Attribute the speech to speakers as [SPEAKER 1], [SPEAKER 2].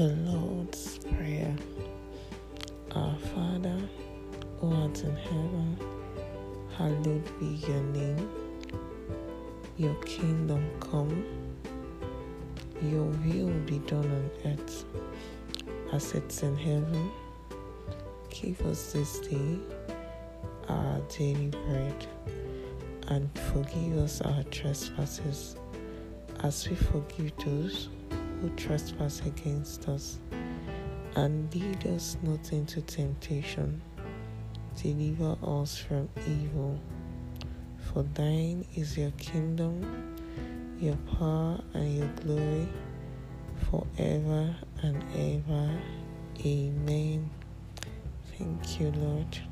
[SPEAKER 1] The Lord's Prayer. Our Father, who art in heaven, hallowed be your name. Your kingdom come, your will be done on earth as it's in heaven. Give us this day our daily bread and forgive us our trespasses as we forgive those who trespass against us. And lead us not into temptation, deliver us from evil. For thine is your kingdom, your power, and your glory forever and ever. Amen. Thank you, Lord.